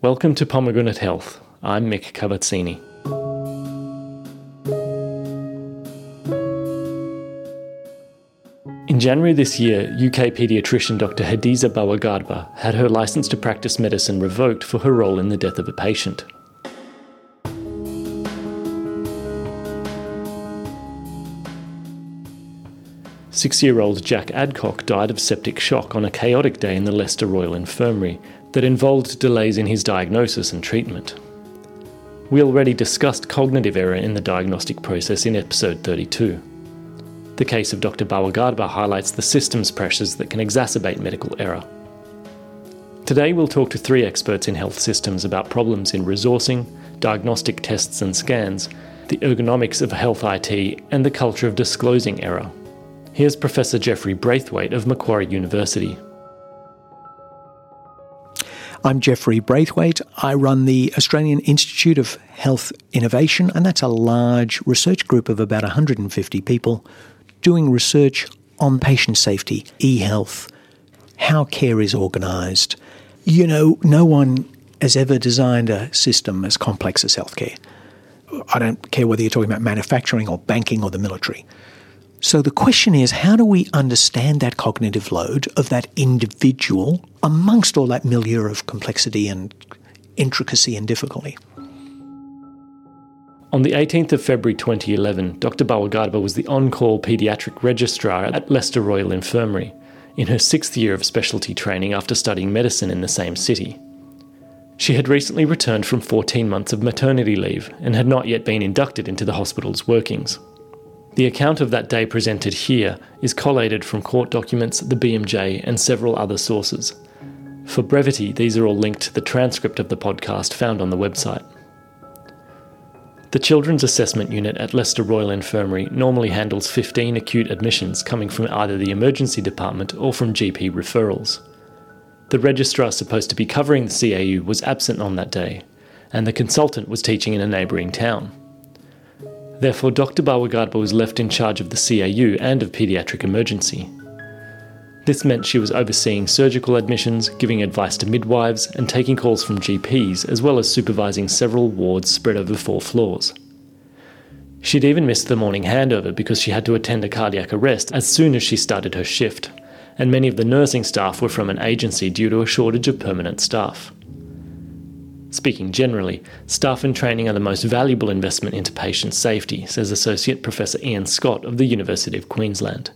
Welcome to Pomegranate Health. I'm Mick Cavazzini. In January this year, UK paediatrician Dr. Hadiza Bawa-Garba had her licence to practice medicine revoked for her role in the death of a patient. Six year old Jack Adcock died of septic shock on a chaotic day in the Leicester Royal Infirmary that involved delays in his diagnosis and treatment. We already discussed cognitive error in the diagnostic process in episode 32. The case of Dr. Bawa-Garba highlights the systems pressures that can exacerbate medical error. Today, we'll talk to three experts in health systems about problems in resourcing, diagnostic tests and scans, the ergonomics of health IT, and the culture of disclosing error. Here's Professor Jeffrey Braithwaite of Macquarie University. I'm Jeffrey Braithwaite. I run the Australian Institute of Health Innovation, and that's a large research group of about 150 people doing research on patient safety, e health, how care is organised. You know, no one has ever designed a system as complex as healthcare. I don't care whether you're talking about manufacturing or banking or the military. So the question is how do we understand that cognitive load of that individual amongst all that milieu of complexity and intricacy and difficulty? On the 18th of February 2011, Dr. Bawa-Garba was the on call paediatric registrar at Leicester Royal Infirmary, in her sixth year of specialty training after studying medicine in the same city. She had recently returned from 14 months of maternity leave and had not yet been inducted into the hospital's workings. The account of that day presented here is collated from court documents, the BMJ, and several other sources. For brevity, these are all linked to the transcript of the podcast found on the website. The Children's Assessment Unit at Leicester Royal Infirmary normally handles 15 acute admissions coming from either the emergency department or from GP referrals. The registrar supposed to be covering the CAU was absent on that day, and the consultant was teaching in a neighbouring town. Therefore, Dr. Bawa-Garba was left in charge of the CAU and of paediatric emergency. This meant she was overseeing surgical admissions, giving advice to midwives, and taking calls from GPs, as well as supervising several wards spread over four floors. She'd even missed the morning handover because she had to attend a cardiac arrest as soon as she started her shift, and many of the nursing staff were from an agency due to a shortage of permanent staff. Speaking generally, staff and training are the most valuable investment into patient safety, says Associate Professor Ian Scott of the University of Queensland.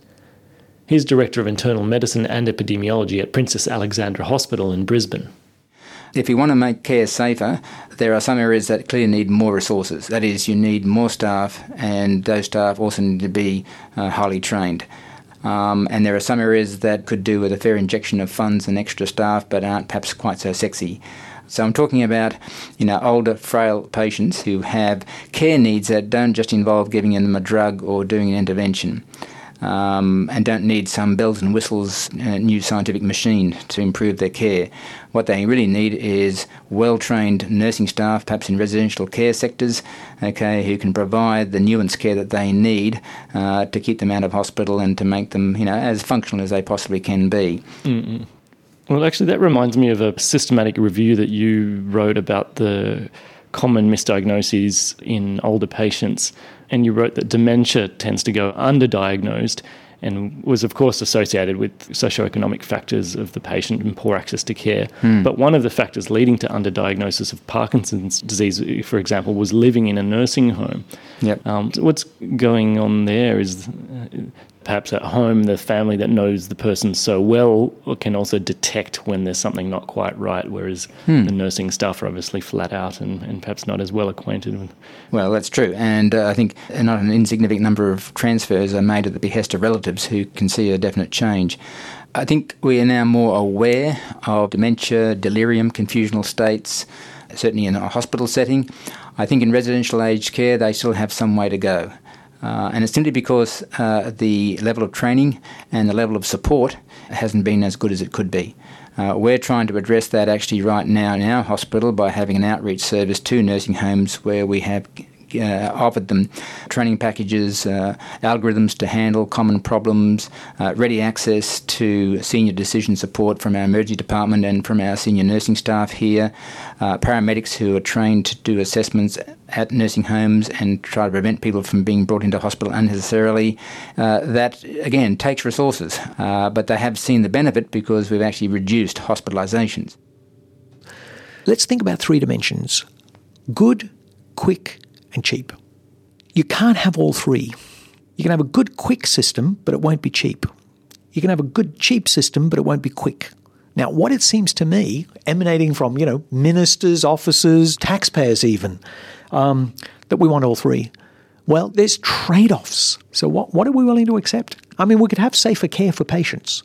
He's Director of Internal Medicine and Epidemiology at Princess Alexandra Hospital in Brisbane. If you want to make care safer, there are some areas that clearly need more resources. That is, you need more staff, and those staff also need to be uh, highly trained. Um, and there are some areas that could do with a fair injection of funds and extra staff, but aren't perhaps quite so sexy. So I'm talking about, you know, older, frail patients who have care needs that don't just involve giving them a drug or doing an intervention um, and don't need some bells and whistles uh, new scientific machine to improve their care. What they really need is well trained nursing staff, perhaps in residential care sectors, okay, who can provide the nuanced care that they need uh, to keep them out of hospital and to make them, you know, as functional as they possibly can be. Mm-mm. Well, actually, that reminds me of a systematic review that you wrote about the common misdiagnoses in older patients and you wrote that dementia tends to go underdiagnosed and was of course associated with socioeconomic factors of the patient and poor access to care. Hmm. But one of the factors leading to underdiagnosis of Parkinson's disease, for example, was living in a nursing home. Yep. Um, so what's going on there is perhaps at home, the family that knows the person so well can also detect when there's something not quite right, whereas hmm. the nursing staff are obviously flat out and, and, perhaps not as well acquainted with. Well, that's true. And uh, I think not an insignificant number of transfers are made at the behest of relatives who can see a definite change. I think we are now more aware of dementia, delirium, confusional states, certainly in a hospital setting. I think in residential aged care, they still have some way to go. Uh, and it's simply because uh, the level of training and the level of support hasn't been as good as it could be. Uh, we're trying to address that actually right now in our hospital by having an outreach service to nursing homes where we have uh, offered them training packages, uh, algorithms to handle common problems, uh, ready access to senior decision support from our emergency department and from our senior nursing staff here, uh, paramedics who are trained to do assessments at nursing homes and try to prevent people from being brought into hospital unnecessarily. Uh, that, again, takes resources, uh, but they have seen the benefit because we've actually reduced hospitalisations. Let's think about three dimensions good, quick, and cheap. You can't have all three. You can have a good, quick system, but it won't be cheap. You can have a good, cheap system, but it won't be quick. Now, what it seems to me, emanating from, you know, ministers, officers, taxpayers even, um, that we want all three. Well, there's trade offs. So, what, what are we willing to accept? I mean, we could have safer care for patients.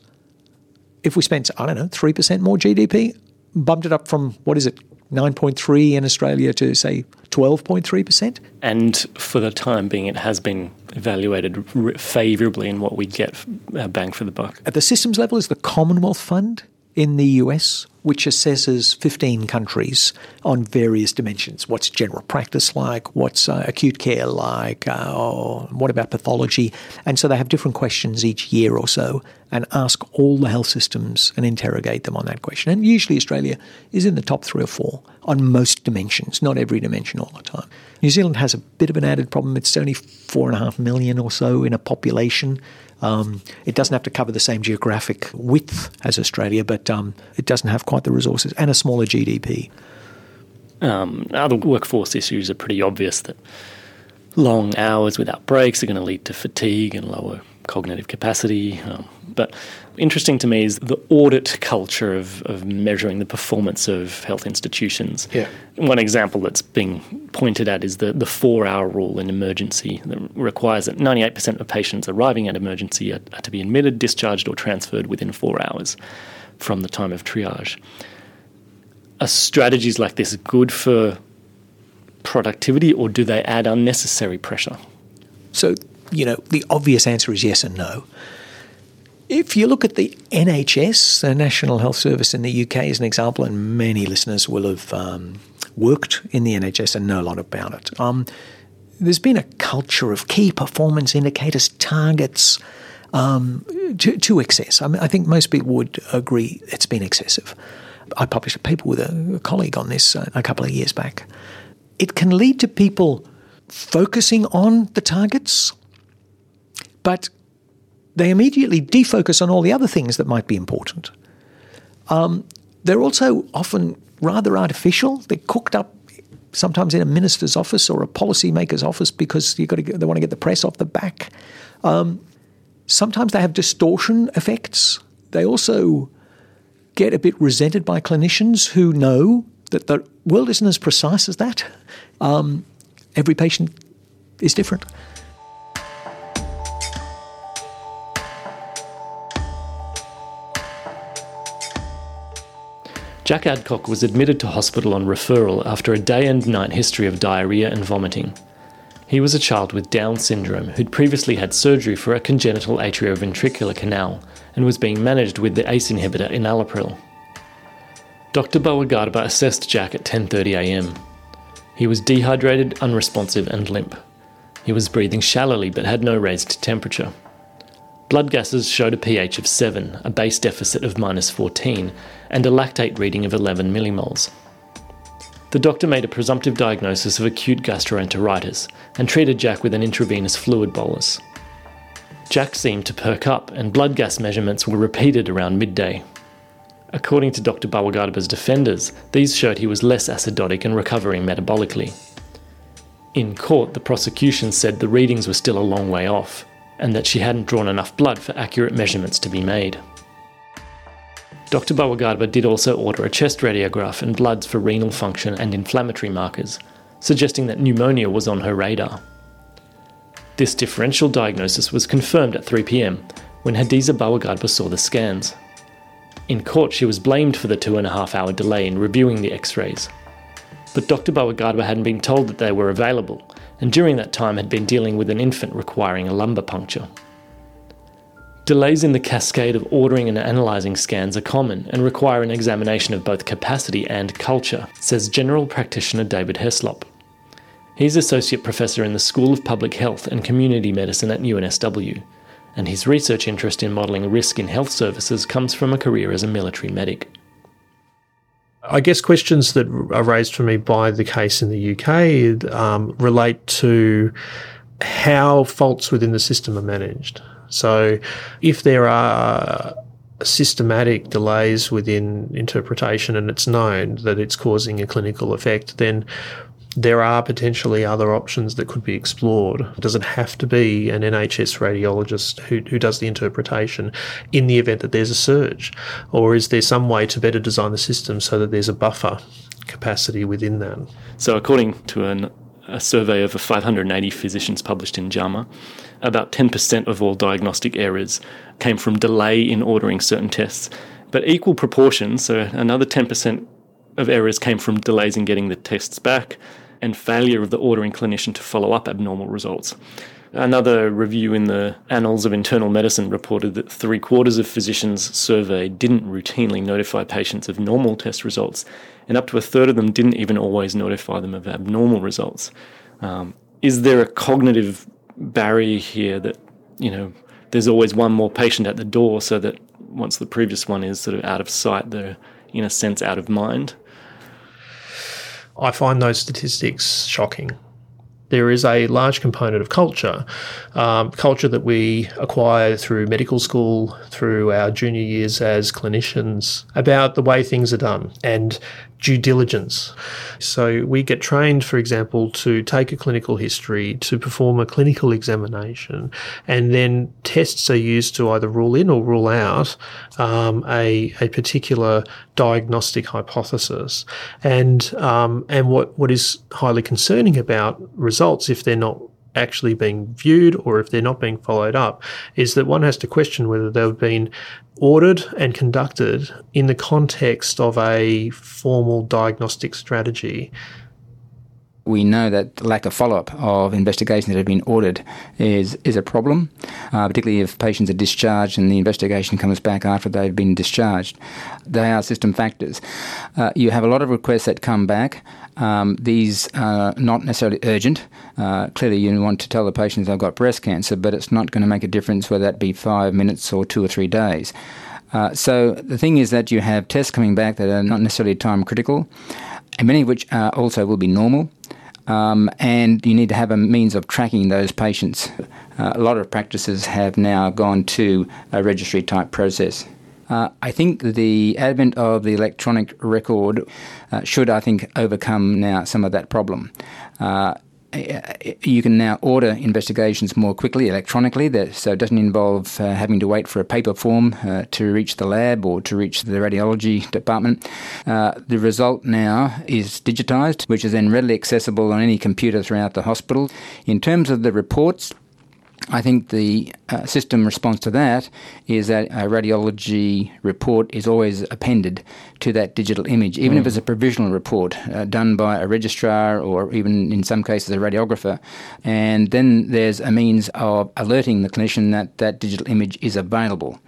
If we spent, I don't know, 3% more GDP, bumped it up from, what is it, 9.3 in Australia to say 12.3%. And for the time being, it has been evaluated favourably in what we get uh, bang for the buck. At the systems level, is the Commonwealth Fund in the US, which assesses 15 countries on various dimensions. What's general practice like? What's uh, acute care like? Uh, what about pathology? And so they have different questions each year or so and ask all the health systems and interrogate them on that question. And usually Australia is in the top three or four on most dimensions, not every dimension all the time. New Zealand has a bit of an added problem. It's only four and a half million or so in a population. Um, it doesn't have to cover the same geographic width as Australia, but um, it doesn't have quite the resources and a smaller GDP. Um, other workforce issues are pretty obvious that long hours without breaks are going to lead to fatigue and lower cognitive capacity. Um, but interesting to me is the audit culture of, of measuring the performance of health institutions. Yeah. One example that's being pointed at is the, the four hour rule in emergency that requires that 98% of patients arriving at emergency are, are to be admitted, discharged, or transferred within four hours from the time of triage. Are strategies like this good for productivity or do they add unnecessary pressure? So, you know, the obvious answer is yes and no. If you look at the NHS, the National Health Service in the UK, as an example, and many listeners will have um, worked in the NHS and know a lot about it, um, there's been a culture of key performance indicators, targets, um, to, to, excess. I, mean, I think most people would agree it's been excessive. I published a paper with a, a colleague on this uh, a couple of years back. It can lead to people focusing on the targets, but they immediately defocus on all the other things that might be important. Um, they're also often rather artificial. They're cooked up sometimes in a minister's office or a policymaker's office because you got to get, they want to get the press off the back. Um, sometimes they have distortion effects. They also get a bit resented by clinicians who know that the world isn't as precise as that. Um, every patient is different. Jack Adcock was admitted to hospital on referral after a day and night history of diarrhoea and vomiting. He was a child with Down syndrome who'd previously had surgery for a congenital atrioventricular canal and was being managed with the ACE inhibitor enalapril. Dr. Bawa-Garba assessed Jack at 10.30am. He was dehydrated, unresponsive and limp. He was breathing shallowly but had no raised temperature. Blood gases showed a pH of 7, a base deficit of minus 14, and a lactate reading of 11 millimoles. The doctor made a presumptive diagnosis of acute gastroenteritis and treated Jack with an intravenous fluid bolus. Jack seemed to perk up, and blood gas measurements were repeated around midday. According to Dr. Bawa-Garba's defenders, these showed he was less acidotic and recovering metabolically. In court, the prosecution said the readings were still a long way off, and that she hadn't drawn enough blood for accurate measurements to be made. Dr. Bawa-Garba did also order a chest radiograph and bloods for renal function and inflammatory markers, suggesting that pneumonia was on her radar. This differential diagnosis was confirmed at 3pm when Hadiza Bawa-Garba saw the scans. In court, she was blamed for the two and a half hour delay in reviewing the x rays. But Dr. Bawa-Garba hadn't been told that they were available and during that time had been dealing with an infant requiring a lumbar puncture. Delays in the cascade of ordering and analysing scans are common and require an examination of both capacity and culture, says general practitioner David Heslop. He's Associate Professor in the School of Public Health and Community Medicine at UNSW, and his research interest in modelling risk in health services comes from a career as a military medic. I guess questions that are raised for me by the case in the UK um, relate to how faults within the system are managed. So, if there are systematic delays within interpretation and it's known that it's causing a clinical effect, then there are potentially other options that could be explored. Does it have to be an NHS radiologist who, who does the interpretation in the event that there's a surge? Or is there some way to better design the system so that there's a buffer capacity within that? So, according to an, a survey of 580 physicians published in JAMA, about 10% of all diagnostic errors came from delay in ordering certain tests. But equal proportions, so another 10% of errors came from delays in getting the tests back and failure of the ordering clinician to follow up abnormal results. Another review in the Annals of Internal Medicine reported that three quarters of physicians surveyed didn't routinely notify patients of normal test results, and up to a third of them didn't even always notify them of abnormal results. Um, is there a cognitive barrier here that, you know, there's always one more patient at the door so that once the previous one is sort of out of sight, they're in a sense out of mind? I find those statistics shocking. There is a large component of culture, um, culture that we acquire through medical school, through our junior years as clinicians, about the way things are done. And due diligence. So we get trained, for example, to take a clinical history, to perform a clinical examination, and then tests are used to either rule in or rule out um, a, a particular diagnostic hypothesis. And um, and what, what is highly concerning about results if they're not actually being viewed or if they're not being followed up is that one has to question whether they've been ordered and conducted in the context of a formal diagnostic strategy. We know that lack of follow up of investigations that have been ordered is, is a problem, uh, particularly if patients are discharged and the investigation comes back after they've been discharged. They are system factors. Uh, you have a lot of requests that come back. Um, these are not necessarily urgent. Uh, clearly, you want to tell the patients they've got breast cancer, but it's not going to make a difference whether that be five minutes or two or three days. Uh, so the thing is that you have tests coming back that are not necessarily time critical, and many of which also will be normal. Um, and you need to have a means of tracking those patients. Uh, a lot of practices have now gone to a registry type process. Uh, I think the advent of the electronic record uh, should, I think, overcome now some of that problem. Uh, you can now order investigations more quickly electronically, so it doesn't involve uh, having to wait for a paper form uh, to reach the lab or to reach the radiology department. Uh, the result now is digitized, which is then readily accessible on any computer throughout the hospital. In terms of the reports, I think the uh, system response to that is that a radiology report is always appended to that digital image, even mm. if it's a provisional report uh, done by a registrar or even in some cases a radiographer. And then there's a means of alerting the clinician that that digital image is available.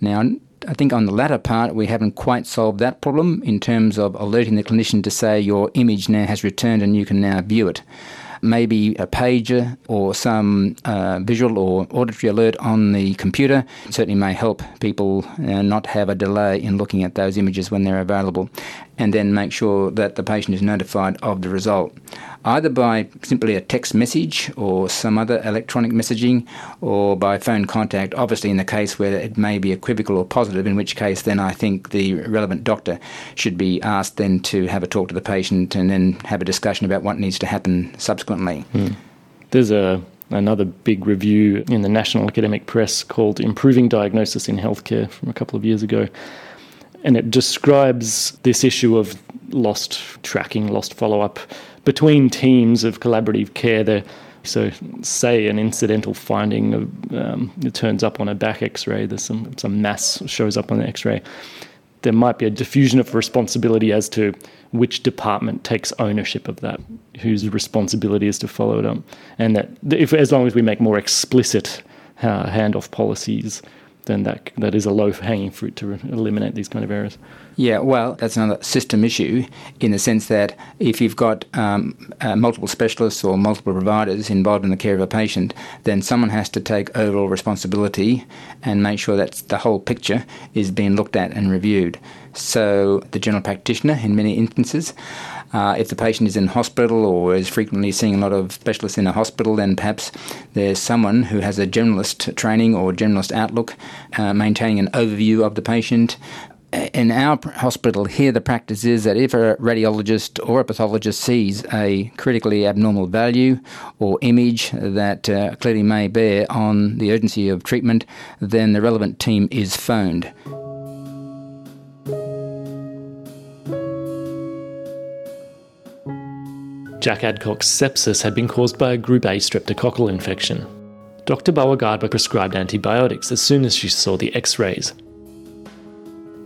Now, I think on the latter part, we haven't quite solved that problem in terms of alerting the clinician to say your image now has returned and you can now view it maybe a pager or some uh, visual or auditory alert on the computer it certainly may help people uh, not have a delay in looking at those images when they're available and then make sure that the patient is notified of the result, either by simply a text message or some other electronic messaging or by phone contact, obviously in the case where it may be equivocal or positive, in which case then I think the relevant doctor should be asked then to have a talk to the patient and then have a discussion about what needs to happen subsequently. Mm. There's a another big review in the National Academic Press called Improving Diagnosis in Healthcare from a couple of years ago and it describes this issue of lost tracking, lost follow up between teams of collaborative care. So, say an incidental finding um, it turns up on a back X-ray. There's some some mass shows up on the X-ray. There might be a diffusion of responsibility as to which department takes ownership of that, whose responsibility is to follow it up, and that if as long as we make more explicit uh, handoff policies then that that is a low hanging fruit to eliminate these kind of errors. Yeah, well, that's another system issue in the sense that if you've got um, uh, multiple specialists or multiple providers involved in the care of a patient, then someone has to take overall responsibility and make sure that the whole picture is being looked at and reviewed. So, the general practitioner, in many instances, uh, if the patient is in hospital or is frequently seeing a lot of specialists in a hospital, then perhaps there's someone who has a generalist training or generalist outlook, uh, maintaining an overview of the patient, in our hospital here, the practice is that if a radiologist or a pathologist sees a critically abnormal value or image that uh, clearly may bear on the urgency of treatment, then the relevant team is phoned. Jack Adcock's sepsis had been caused by a group A streptococcal infection. Dr. Bawa-Garba prescribed antibiotics as soon as she saw the x rays.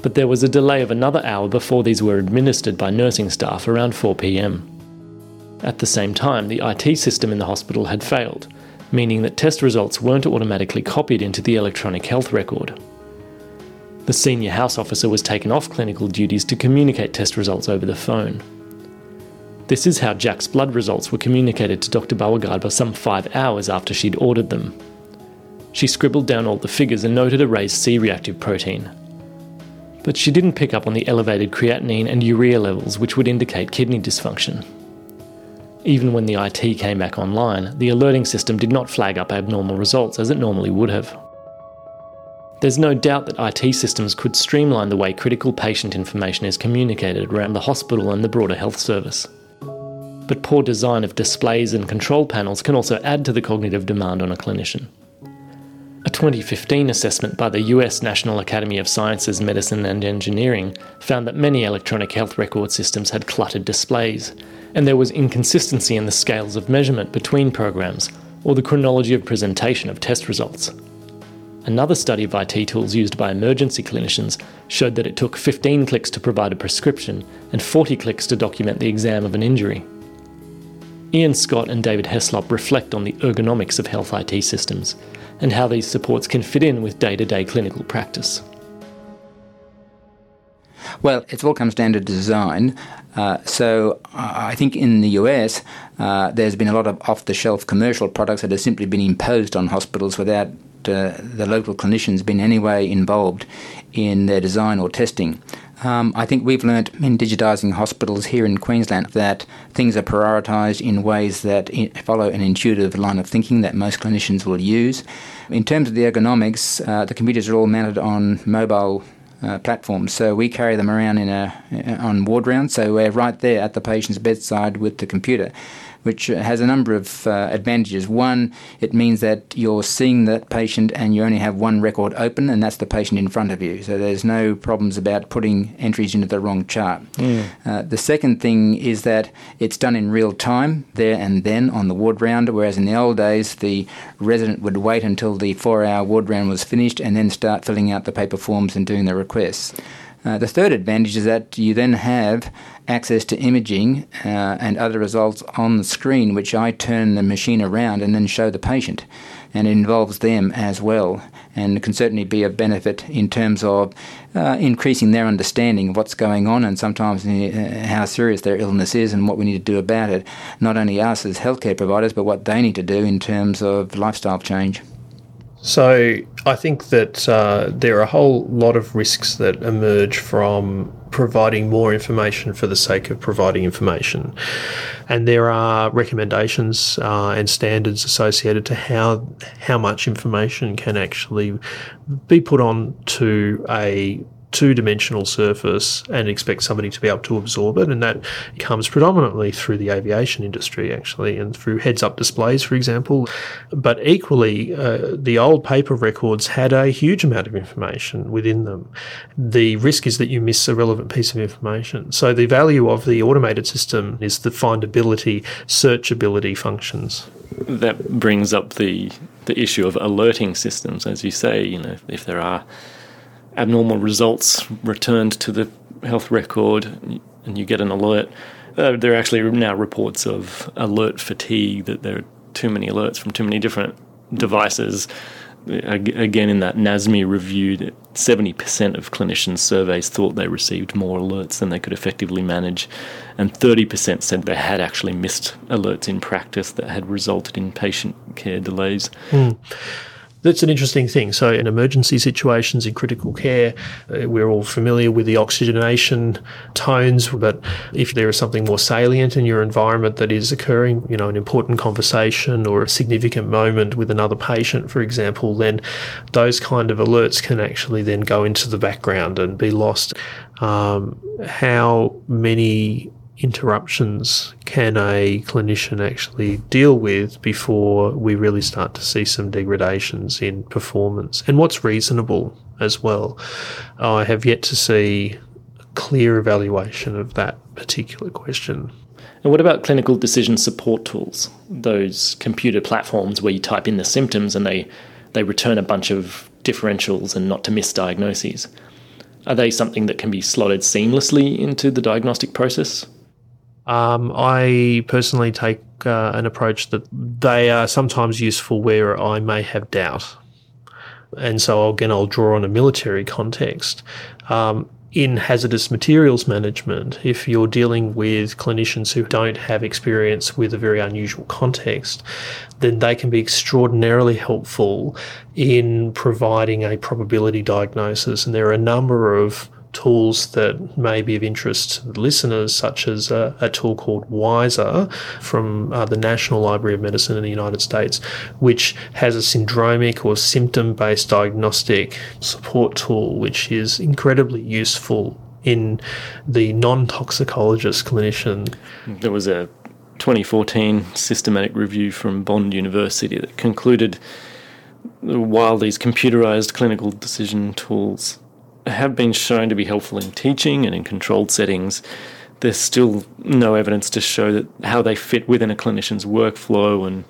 But there was a delay of another hour before these were administered by nursing staff around 4 pm. At the same time, the IT system in the hospital had failed, meaning that test results weren't automatically copied into the electronic health record. The senior house officer was taken off clinical duties to communicate test results over the phone. This is how Jack's blood results were communicated to Dr. Bawa-Garba some five hours after she'd ordered them. She scribbled down all the figures and noted a raised C reactive protein. But she didn't pick up on the elevated creatinine and urea levels, which would indicate kidney dysfunction. Even when the IT came back online, the alerting system did not flag up abnormal results as it normally would have. There's no doubt that IT systems could streamline the way critical patient information is communicated around the hospital and the broader health service but poor design of displays and control panels can also add to the cognitive demand on a clinician. A 2015 assessment by the US National Academy of Sciences, Medicine and Engineering found that many electronic health record systems had cluttered displays, and there was inconsistency in the scales of measurement between programs or the chronology of presentation of test results. Another study of IT tools used by emergency clinicians showed that it took 15 clicks to provide a prescription and 40 clicks to document the exam of an injury. Ian Scott and David Heslop reflect on the ergonomics of health IT systems and how these supports can fit in with day to day clinical practice. Well, it all comes down to design. Uh, so I think in the US, uh, there's been a lot of off the shelf commercial products that have simply been imposed on hospitals without uh, the local clinicians being any way involved in their design or testing. Um, I think we've learnt in digitising hospitals here in Queensland that things are prioritised in ways that follow an intuitive line of thinking that most clinicians will use. In terms of the ergonomics, uh, the computers are all mounted on mobile uh, platforms. So we carry them around in a on ward rounds. So we're right there at the patient's bedside with the computer which has a number of uh, advantages. One, it means that you're seeing that patient and you only have one record open, and that's the patient in front of you. So there's no problems about putting entries into the wrong chart. Mm. Uh, the second thing is that it's done in real time, there and then on the ward round, whereas in the old days, the resident would wait until the four hour ward round was finished and then start filling out the paper forms and doing the requests. Uh, the third advantage is that you then have access to imaging uh, and other results on the screen, which I turn the machine around and then show the patient. And it involves them as well, and can certainly be of benefit in terms of uh, increasing their understanding of what's going on and sometimes uh, how serious their illness is and what we need to do about it. Not only us as healthcare providers, but what they need to do in terms of lifestyle change. So I think that uh, there are a whole lot of risks that emerge from providing more information for the sake of providing information. And there are recommendations uh, and standards associated to how how much information can actually be put on to a two dimensional surface and expect somebody to be able to absorb it. And that comes predominantly through the aviation industry, actually, and through heads up displays, for example. But equally, uh, the old paper records had a huge amount of information within them. The risk is that you miss a relevant piece of information. So the value of the automated system is the findability, searchability functions. That brings up the the issue of alerting systems, as you say. You know, if there are abnormal results returned to the health record and you get an alert. Uh, there are actually now reports of alert fatigue, that there are too many alerts from too many different devices. Again, in that NASEM review, 70% of clinicians surveys thought they received more alerts than they could effectively manage, and 30% said they had actually missed alerts in practice that had resulted in patient care delays. Mm. That's an interesting thing. So, in emergency situations in critical care, uh, we're all familiar with the oxygenation tones, but if there is something more salient in your environment that is occurring, you know, an important conversation or a significant moment with another patient, for example, then those kind of alerts can actually then go into the background and be lost. Um, how many interruptions can a clinician actually deal with before we really start to see some degradations in performance and what's reasonable as well. I have yet to see a clear evaluation of that particular question. And what about clinical decision support tools? Those computer platforms where you type in the symptoms and they, they return a bunch of differentials and not to miss diagnoses. Are they something that can be slotted seamlessly into the diagnostic process? Um, I personally take uh, an approach that they are sometimes useful where I may have doubt. And so, again, I'll draw on a military context. Um, in hazardous materials management, if you're dealing with clinicians who don't have experience with a very unusual context, then they can be extraordinarily helpful in providing a probability diagnosis. And there are a number of tools that may be of interest to listeners, such as a, a tool called WISER from uh, the National Library of Medicine in the United States, which has a syndromic or symptom based diagnostic support tool, which is incredibly useful in the non toxicologist clinician. There was a 2014 systematic review from Bond University that concluded while these computerized clinical decision tools have been shown to be helpful in teaching and in controlled settings, there's still no evidence to show that how they fit within a clinician's workflow and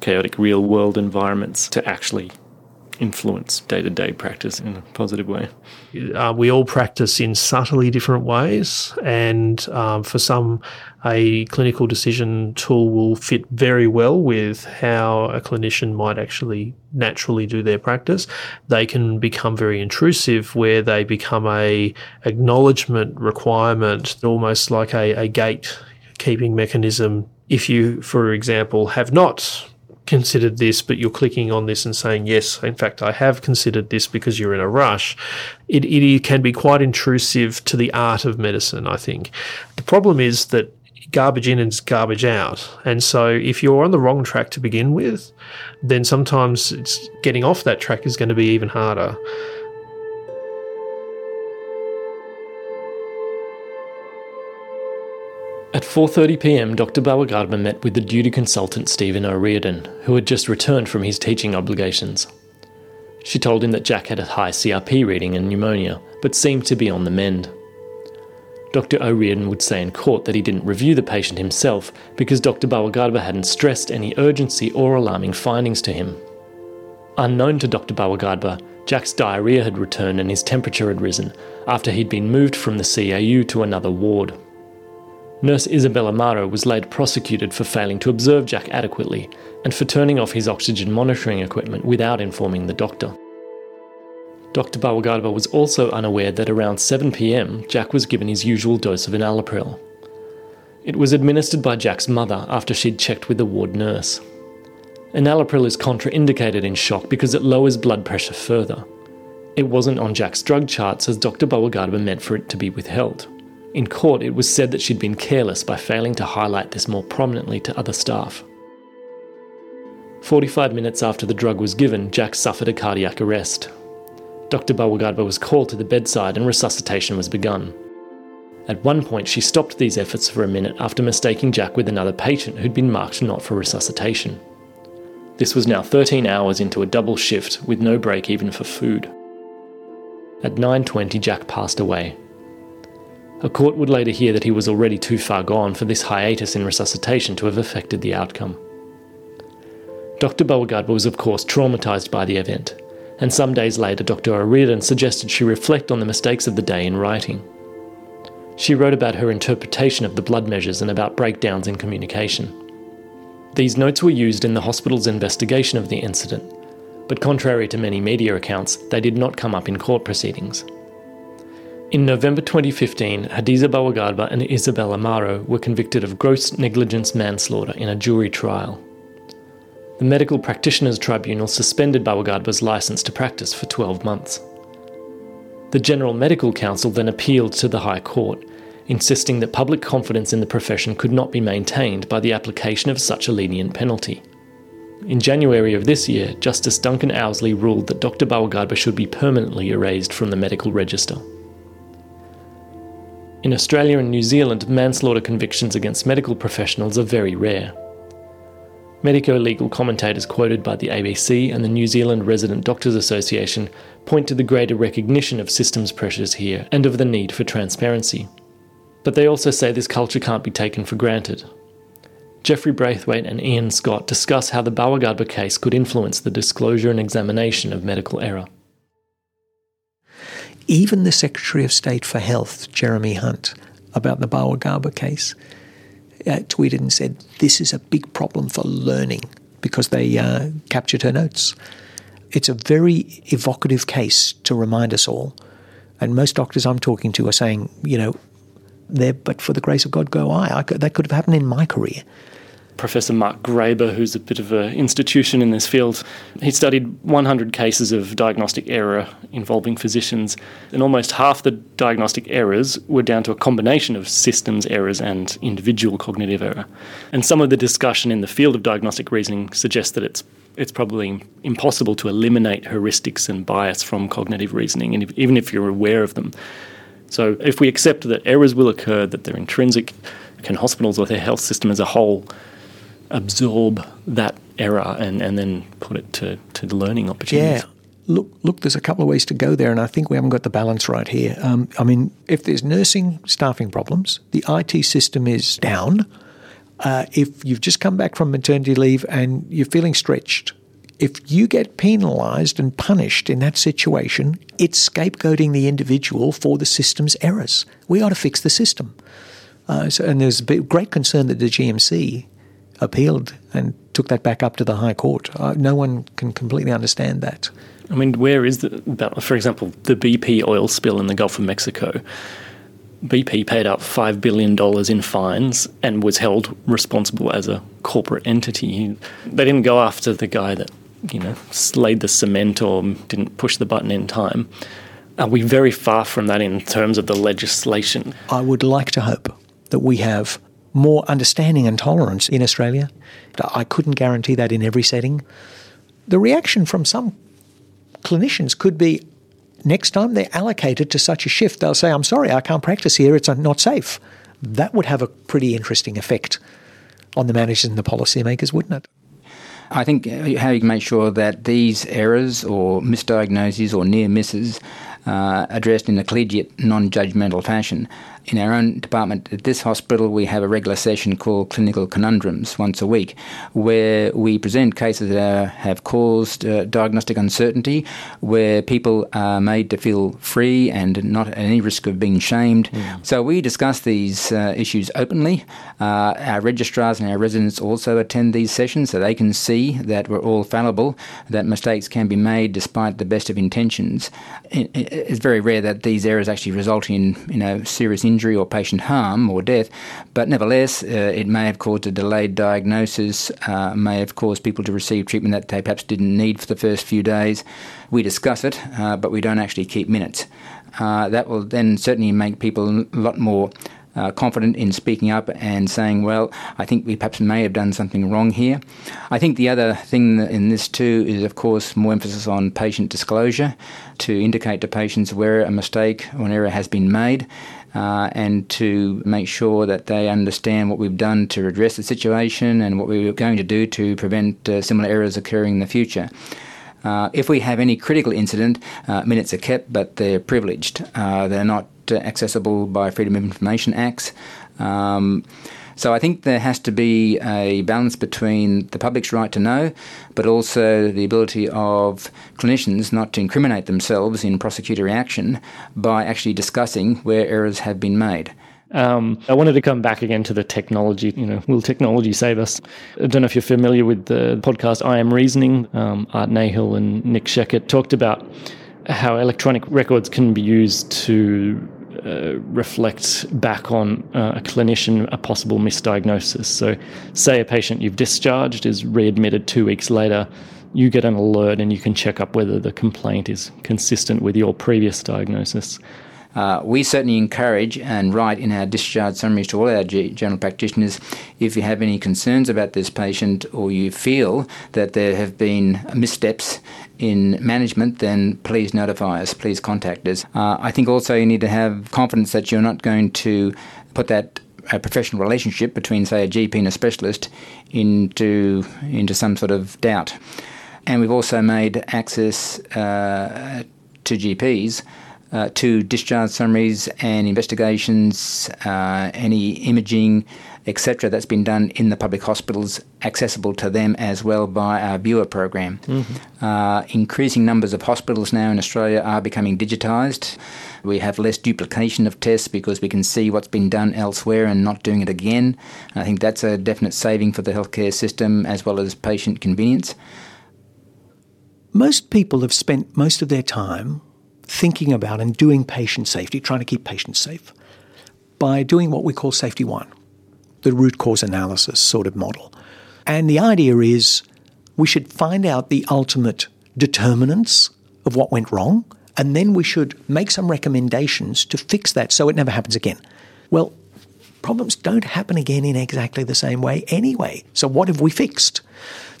chaotic real world environments to actually influence day to day practice in a positive way? Uh, we all practice in subtly different ways, and um, for some, a clinical decision tool will fit very well with how a clinician might actually naturally do their practice. They can become very intrusive, where they become a acknowledgement requirement, almost like a, a gatekeeping mechanism. If you, for example, have not considered this, but you're clicking on this and saying, yes, in fact, I have considered this because you're in a rush, it, it can be quite intrusive to the art of medicine, I think. The problem is that garbage in and garbage out. And so if you're on the wrong track to begin with, then sometimes it's getting off that track is going to be even harder. At 4:30 p.m., Dr. Bawa-Garba met with the duty consultant Stephen O'Riordan, who had just returned from his teaching obligations. She told him that Jack had a high CRP reading and pneumonia, but seemed to be on the mend. Dr. O'Riordan would say in court that he didn't review the patient himself because Dr. Bawa-Garba hadn't stressed any urgency or alarming findings to him. Unknown to Dr. Bawa-Garba, Jack's diarrhea had returned and his temperature had risen after he'd been moved from the CAU to another ward. Nurse Isabel Amaro was later prosecuted for failing to observe Jack adequately and for turning off his oxygen monitoring equipment without informing the doctor. Dr. Bawa-Garba was also unaware that around 7pm, Jack was given his usual dose of enalapril. It was administered by Jack's mother after she'd checked with the ward nurse. Enalapril is contraindicated in shock because it lowers blood pressure further. It wasn't on Jack's drug charts as Dr. Bawa-Garba meant for it to be withheld. In court, it was said that she'd been careless by failing to highlight this more prominently to other staff. 45 minutes after the drug was given, Jack suffered a cardiac arrest. Dr. Bawa-Garba was called to the bedside and resuscitation was begun. At one point, she stopped these efforts for a minute after mistaking Jack with another patient who'd been marked not for resuscitation. This was now 13 hours into a double shift with no break even for food. At 9:20 Jack passed away, a court would later hear that he was already too far gone for this hiatus in resuscitation to have affected the outcome. Dr. Bawa-Garba was, of course, traumatised by the event, and some days later, Dr. O'Riordan suggested she reflect on the mistakes of the day in writing. She wrote about her interpretation of the blood measures and about breakdowns in communication. These notes were used in the hospital's investigation of the incident, but contrary to many media accounts, they did not come up in court proceedings. In November 2015, Hadiza Bawa-Garba and Isabel Amaro were convicted of gross negligence manslaughter in a jury trial. The Medical Practitioners Tribunal suspended Bawa-Garba's license to practice for 12 months. The General Medical Council then appealed to the High Court, insisting that public confidence in the profession could not be maintained by the application of such a lenient penalty. In January of this year, Justice Duncan Ouseley ruled that Dr. Bawa-Garba should be permanently erased from the medical register. In Australia and New Zealand, manslaughter convictions against medical professionals are very rare. Medico legal commentators quoted by the ABC and the New Zealand Resident Doctors Association point to the greater recognition of systems pressures here and of the need for transparency. But they also say this culture can't be taken for granted. Jeffrey Braithwaite and Ian Scott discuss how the Bawa-Garba case could influence the disclosure and examination of medical error. Even the Secretary of State for Health, Jeremy Hunt, about the Bawa-Garba case, uh, tweeted and said, This is a big problem for learning because they uh, captured her notes. It's a very evocative case to remind us all. And most doctors I'm talking to are saying, you know, there, but for the grace of God go I. I could, that could have happened in my career. Professor Mark Graber, who's a bit of an institution in this field, he studied 100 cases of diagnostic error involving physicians, and almost half the diagnostic errors were down to a combination of systems errors and individual cognitive error. And some of the discussion in the field of diagnostic reasoning suggests that it's it's probably impossible to eliminate heuristics and bias from cognitive reasoning, and if, even if you're aware of them. So, if we accept that errors will occur, that they're intrinsic, can hospitals or their health system as a whole absorb that error and, and then put it to, to the learning opportunities. Yeah. Look, look, there's a couple of ways to go there, and I think we haven't got the balance right here. Um, I mean, if there's nursing staffing problems, the IT system is down. Uh, if you've just come back from maternity leave and you're feeling stretched, if you get penalised and punished in that situation, it's scapegoating the individual for the system's errors. We ought to fix the system. Uh, so, and there's a great concern that the GMC appealed and took that back up to the High Court. Uh, no one can completely understand that. I mean, where is the, for example, the BP oil spill in the Gulf of Mexico? BP paid out $5 billion in fines and was held responsible as a corporate entity. They didn't go after the guy that, you know, laid the cement or didn't push the button in time. Are we very far from that in terms of the legislation? I would like to hope that we have more understanding and tolerance in Australia. I couldn't guarantee that in every setting. The reaction from some clinicians could be next time they're allocated to such a shift, they'll say, I'm sorry, I can't practice here, it's not safe. That would have a pretty interesting effect on the managers and the policymakers, wouldn't it? I think uh, how you can make sure that these errors or misdiagnoses or near misses uh, addressed in a collegiate, non judgmental fashion in our own department at this hospital, we have a regular session called Clinical Conundrums once a week, where we present cases that have caused uh, diagnostic uncertainty, where people are made to feel free and not at any risk of being shamed. Mm. So we discuss these uh, issues openly. Uh, our registrars and our residents also attend these sessions so they can see that we're all fallible, that mistakes can be made despite the best of intentions. It's very rare that these errors actually result in you know serious injury or patient harm or death, but nevertheless, uh, it may have caused a delayed diagnosis, uh, may have caused people to receive treatment that they perhaps didn't need for the first few days. We discuss it, uh, but we don't actually keep minutes. Uh, that will then certainly make people a lot more uh, confident in speaking up and saying, well, I think we perhaps may have done something wrong here. I think the other thing in this too is, of course, more emphasis on patient disclosure to indicate to patients where a mistake or an error has been made uh, and to make sure that they understand what we've done to address the situation and what we are going to do to prevent uh, similar errors occurring in the future. Uh, if we have any critical incident, uh, minutes are kept, but they're privileged. Uh, they're not accessible by Freedom of Information Acts. Um, so I think there has to be a balance between the public's right to know, but also the ability of clinicians not to incriminate themselves in prosecutor action by actually discussing where errors have been made. Um, I wanted to come back again to the technology. You know, will technology save us? I don't know if you're familiar with the podcast IM Reasoning. Um, Art Nahill and Nick Szecket talked about how electronic records can be used to uh, reflect back on uh, a clinician a possible misdiagnosis. So, say a patient you've discharged is readmitted two weeks later, you get an alert and you can check up whether the complaint is consistent with your previous diagnosis. Uh, we certainly encourage and write in our discharge summaries to all our G- general practitioners if you have any concerns about this patient or you feel that there have been missteps in management, then please notify us, please contact us. Uh, I think also you need to have confidence that you're not going to put that a professional relationship between, say, a GP and a specialist into into some sort of doubt. And we've also made access uh, to GPs uh, to discharge summaries and investigations, uh, any imaging, etc., that's been done in the public hospitals, accessible to them as well by our viewer program. Mm-hmm. Uh, increasing numbers of hospitals now in Australia are becoming digitised. We have less duplication of tests because we can see what's been done elsewhere and not doing it again. I think that's a definite saving for the healthcare system as well as patient convenience. Most people have spent most of their time thinking about and doing patient safety, trying to keep patients safe, by doing what we call safety one, the root cause analysis sort of model. And the idea is we should find out the ultimate determinants of what went wrong, and then we should make some recommendations to fix that so it never happens again. Well, problems don't happen again in exactly the same way anyway. So, what have we fixed?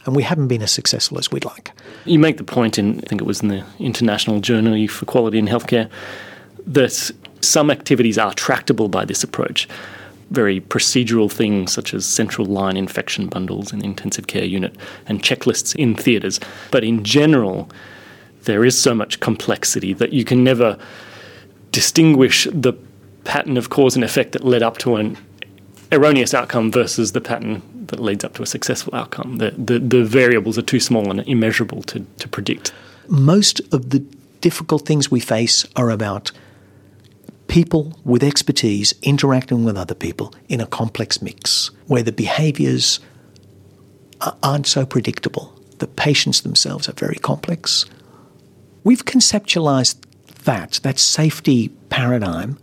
And we haven't been as successful as we'd like. You make the point in, I think it was in the International Journal for Quality in Healthcare, that some activities are tractable by this approach. Very procedural things such as central line infection bundles in the intensive care unit and checklists in theatres. But in general, there is so much complexity that you can never distinguish the pattern of cause and effect that led up to an erroneous outcome versus the pattern that leads up to a successful outcome. The, the, the variables are too small and immeasurable to, to predict. Most of the difficult things we face are about people with expertise interacting with other people in a complex mix where the behaviours aren't so predictable. The patients themselves are very complex. We've conceptualized that, that safety paradigm,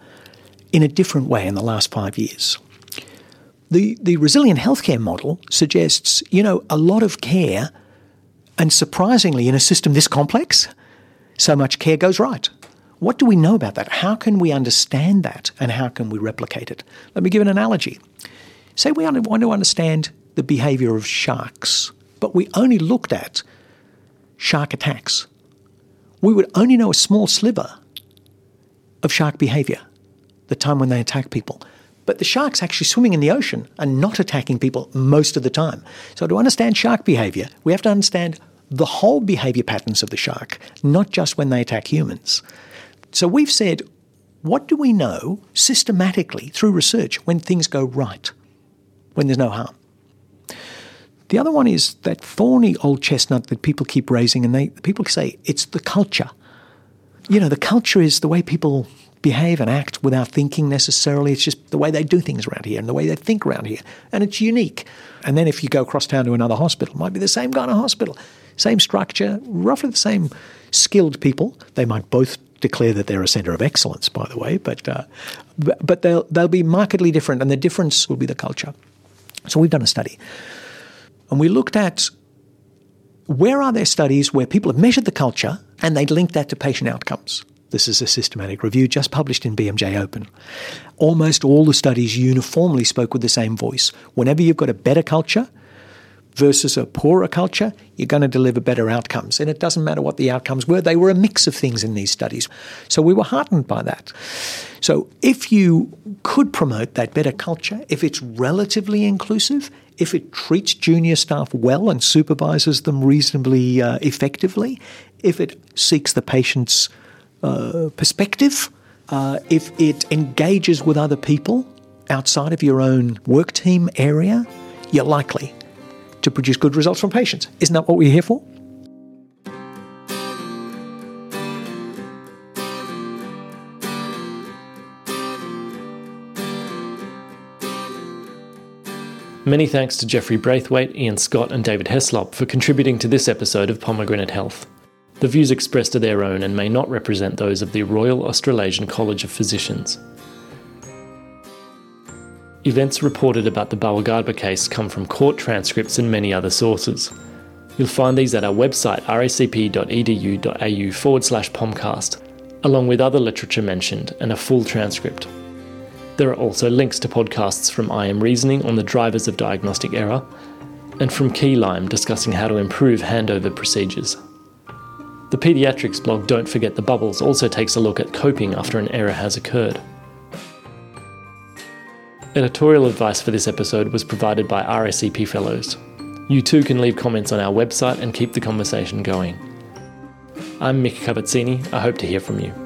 in a different way in the last five years. The, the resilient healthcare model suggests, you know, a lot of care, and surprisingly, in a system this complex, so much care goes right. What do we know about that? How can we understand that and how can we replicate it? Let me give an analogy. Say we want to understand the behavior of sharks, but we only looked at shark attacks. We would only know a small sliver of shark behavior, the time when they attack people. But the shark's actually swimming in the ocean and not attacking people most of the time. So, to understand shark behavior, we have to understand the whole behavior patterns of the shark, not just when they attack humans. So, we've said, what do we know systematically through research when things go right, when there's no harm? The other one is that thorny old chestnut that people keep raising, and they people say it's the culture. You know, the culture is the way people behave and act without thinking necessarily. It's just the way they do things around here and the way they think around here. And it's unique. And then if you go across town to another hospital, it might be the same kind of hospital, same structure, roughly the same skilled people. They might both declare that they're a centre of excellence, by the way, but, uh, but they'll, they'll be markedly different, and the difference will be the culture. So we've done a study. And we looked at where are there studies where people have measured the culture and they link that to patient outcomes. This is a systematic review just published in BMJ Open. Almost all the studies uniformly spoke with the same voice. Whenever you've got a better culture versus a poorer culture, you're going to deliver better outcomes. And it doesn't matter what the outcomes were, they were a mix of things in these studies. So we were heartened by that. So if you could promote that better culture, if it's relatively inclusive, if it treats junior staff well and supervises them reasonably uh, effectively, if it seeks the patient's uh, perspective, uh, if it engages with other people outside of your own work team area, you're likely to produce good results from patients. Isn't that what we're here for? Many thanks to Jeffrey Braithwaite, Ian Scott, and David Heslop for contributing to this episode of Pomegranate Health. The views expressed are their own and may not represent those of the Royal Australasian College of Physicians. Events reported about the Bawa-Garba case come from court transcripts and many other sources. You'll find these at our website racp.edu.au forward slash pomcast, along with other literature mentioned and a full transcript. There are also links to podcasts from IM Reasoning on the drivers of diagnostic error, and from KeyLIME discussing how to improve handover procedures. The paediatrics blog Don't Forget the Bubbles also takes a look at coping after an error has occurred. Editorial advice for this episode was provided by RACP Fellows. You too can leave comments on our website and keep the conversation going. I'm Mic Cavazzini. I hope to hear from you.